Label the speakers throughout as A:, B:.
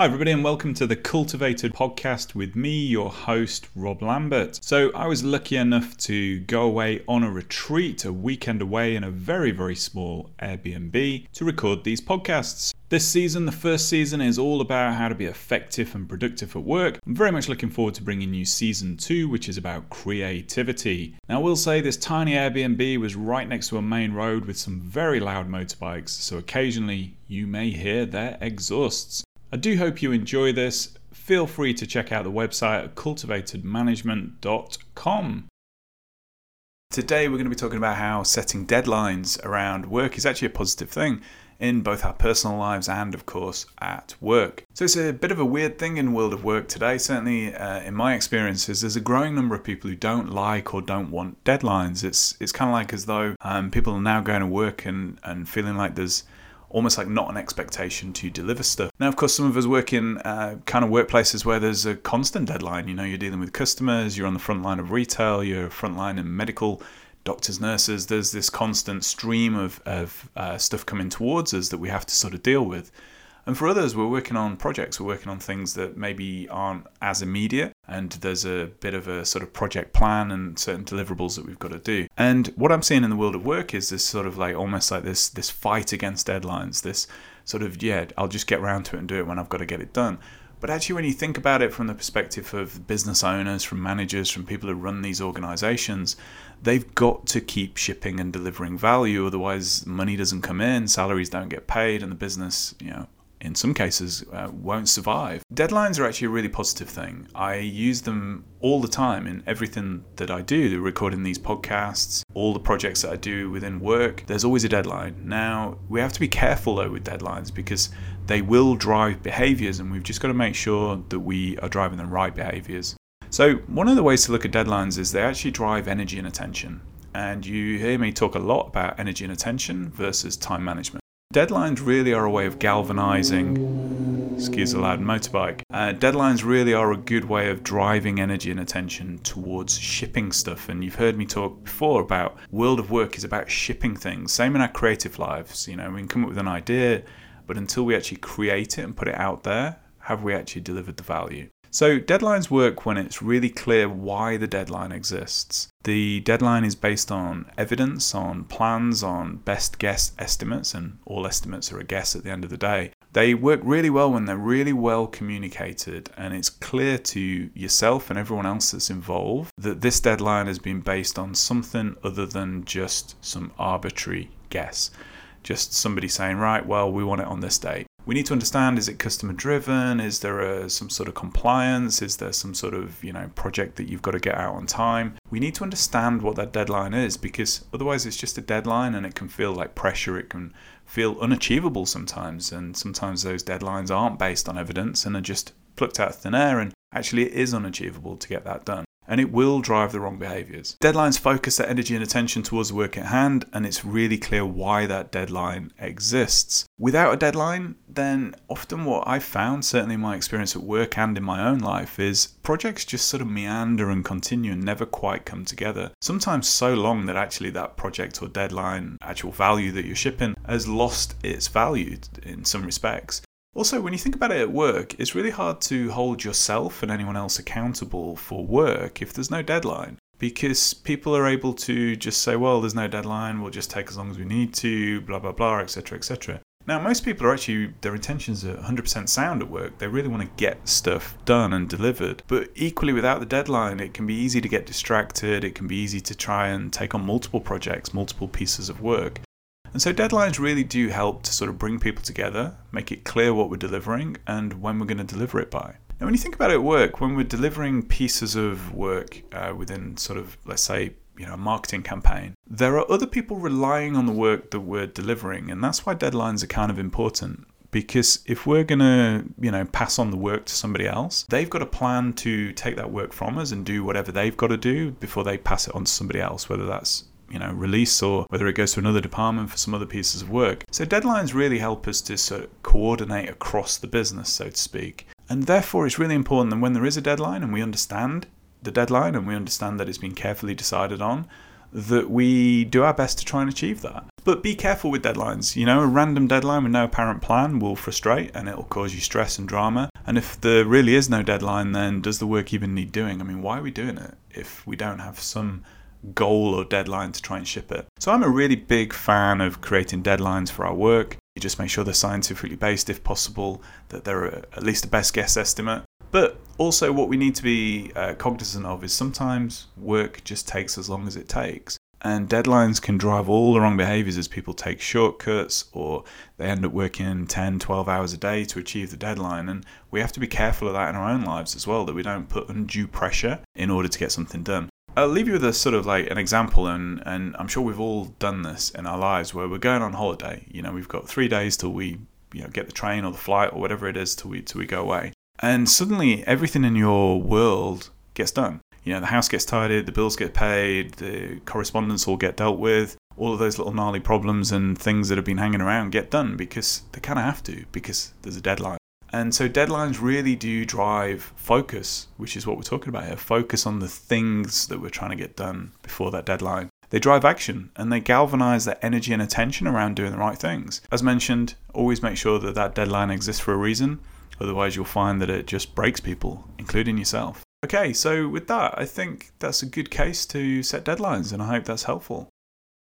A: Hi, everybody, and welcome to the Cultivated podcast with me, your host, Rob Lambert. So, I was lucky enough to go away on a retreat, a weekend away in a very, very small Airbnb to record these podcasts. This season, the first season, is all about how to be effective and productive at work. I'm very much looking forward to bringing you season two, which is about creativity. Now, I will say this tiny Airbnb was right next to a main road with some very loud motorbikes, so occasionally you may hear their exhausts. I do hope you enjoy this. Feel free to check out the website at cultivatedmanagement.com. Today, we're going to be talking about how setting deadlines around work is actually a positive thing in both our personal lives and, of course, at work. So, it's a bit of a weird thing in the world of work today. Certainly, uh, in my experiences, there's a growing number of people who don't like or don't want deadlines. It's it's kind of like as though um, people are now going to work and, and feeling like there's almost like not an expectation to deliver stuff. Now, of course, some of us work in uh, kind of workplaces where there's a constant deadline. You know, you're dealing with customers, you're on the front line of retail, you're front line in medical, doctors, nurses. There's this constant stream of, of uh, stuff coming towards us that we have to sort of deal with. And for others, we're working on projects, we're working on things that maybe aren't as immediate, and there's a bit of a sort of project plan and certain deliverables that we've got to do. And what I'm seeing in the world of work is this sort of like almost like this this fight against deadlines, this sort of, yeah, I'll just get around to it and do it when I've got to get it done. But actually, when you think about it from the perspective of business owners, from managers, from people who run these organizations, they've got to keep shipping and delivering value. Otherwise, money doesn't come in, salaries don't get paid, and the business, you know, in some cases, uh, won't survive. Deadlines are actually a really positive thing. I use them all the time in everything that I do, recording these podcasts, all the projects that I do within work. There's always a deadline. Now, we have to be careful though with deadlines because they will drive behaviors, and we've just got to make sure that we are driving the right behaviors. So, one of the ways to look at deadlines is they actually drive energy and attention. And you hear me talk a lot about energy and attention versus time management. Deadlines really are a way of galvanizing, excuse the loud motorbike. Uh, deadlines really are a good way of driving energy and attention towards shipping stuff. And you've heard me talk before about world of work is about shipping things. Same in our creative lives. You know, we can come up with an idea, but until we actually create it and put it out there, have we actually delivered the value? So, deadlines work when it's really clear why the deadline exists. The deadline is based on evidence, on plans, on best guess estimates, and all estimates are a guess at the end of the day. They work really well when they're really well communicated and it's clear to yourself and everyone else that's involved that this deadline has been based on something other than just some arbitrary guess. Just somebody saying, right, well, we want it on this date we need to understand is it customer driven? Is there a, some sort of compliance? Is there some sort of you know project that you've got to get out on time? We need to understand what that deadline is because otherwise it's just a deadline and it can feel like pressure. It can feel unachievable sometimes and sometimes those deadlines aren't based on evidence and are just plucked out of thin air and actually it is unachievable to get that done and it will drive the wrong behaviors. Deadlines focus their energy and attention towards the work at hand, and it's really clear why that deadline exists. Without a deadline, then often what I've found, certainly in my experience at work and in my own life, is projects just sort of meander and continue and never quite come together. Sometimes so long that actually that project or deadline, actual value that you're shipping, has lost its value in some respects. Also, when you think about it at work, it's really hard to hold yourself and anyone else accountable for work if there's no deadline. Because people are able to just say, well, there's no deadline, we'll just take as long as we need to, blah, blah, blah, etc., etc. Now, most people are actually, their intentions are 100% sound at work. They really want to get stuff done and delivered. But equally, without the deadline, it can be easy to get distracted. It can be easy to try and take on multiple projects, multiple pieces of work. And so deadlines really do help to sort of bring people together, make it clear what we're delivering and when we're going to deliver it by. Now, when you think about it at work, when we're delivering pieces of work uh, within sort of, let's say, you know, a marketing campaign, there are other people relying on the work that we're delivering, and that's why deadlines are kind of important. Because if we're gonna, you know, pass on the work to somebody else, they've got a plan to take that work from us and do whatever they've got to do before they pass it on to somebody else, whether that's you know release or whether it goes to another department for some other pieces of work. So deadlines really help us to sort of coordinate across the business, so to speak. And therefore, it's really important that when there is a deadline and we understand the deadline and we understand that it's been carefully decided on, that we do our best to try and achieve that. But be careful with deadlines. You know, a random deadline with no apparent plan will frustrate and it'll cause you stress and drama. And if there really is no deadline, then does the work even need doing? I mean, why are we doing it if we don't have some goal or deadline to try and ship it? So I'm a really big fan of creating deadlines for our work. You just make sure they're scientifically based if possible, that they're at least a best guess estimate. But also, what we need to be uh, cognizant of is sometimes work just takes as long as it takes. And deadlines can drive all the wrong behaviors as people take shortcuts or they end up working 10, 12 hours a day to achieve the deadline. And we have to be careful of that in our own lives as well, that we don't put undue pressure in order to get something done. I'll leave you with a sort of like an example, and, and I'm sure we've all done this in our lives where we're going on holiday. You know, we've got three days till we you know get the train or the flight or whatever it is till we till we go away, and suddenly everything in your world gets done you know, the house gets tidied, the bills get paid, the correspondence all get dealt with, all of those little gnarly problems and things that have been hanging around get done because they kind of have to because there's a deadline. And so deadlines really do drive focus, which is what we're talking about here. Focus on the things that we're trying to get done before that deadline. They drive action and they galvanize that energy and attention around doing the right things. As mentioned, always make sure that that deadline exists for a reason. Otherwise, you'll find that it just breaks people, including yourself. Okay, so with that, I think that's a good case to set deadlines, and I hope that's helpful.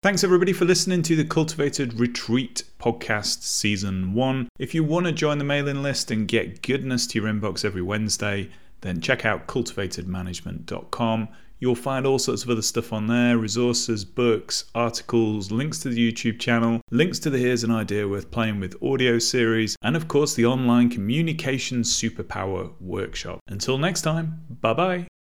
A: Thanks everybody for listening to the Cultivated Retreat podcast season one. If you want to join the mailing list and get goodness to your inbox every Wednesday, then check out cultivatedmanagement.com. You'll find all sorts of other stuff on there resources, books, articles, links to the YouTube channel, links to the Here's an Idea Worth Playing with audio series, and of course the online communication superpower workshop. Until next time, bye bye.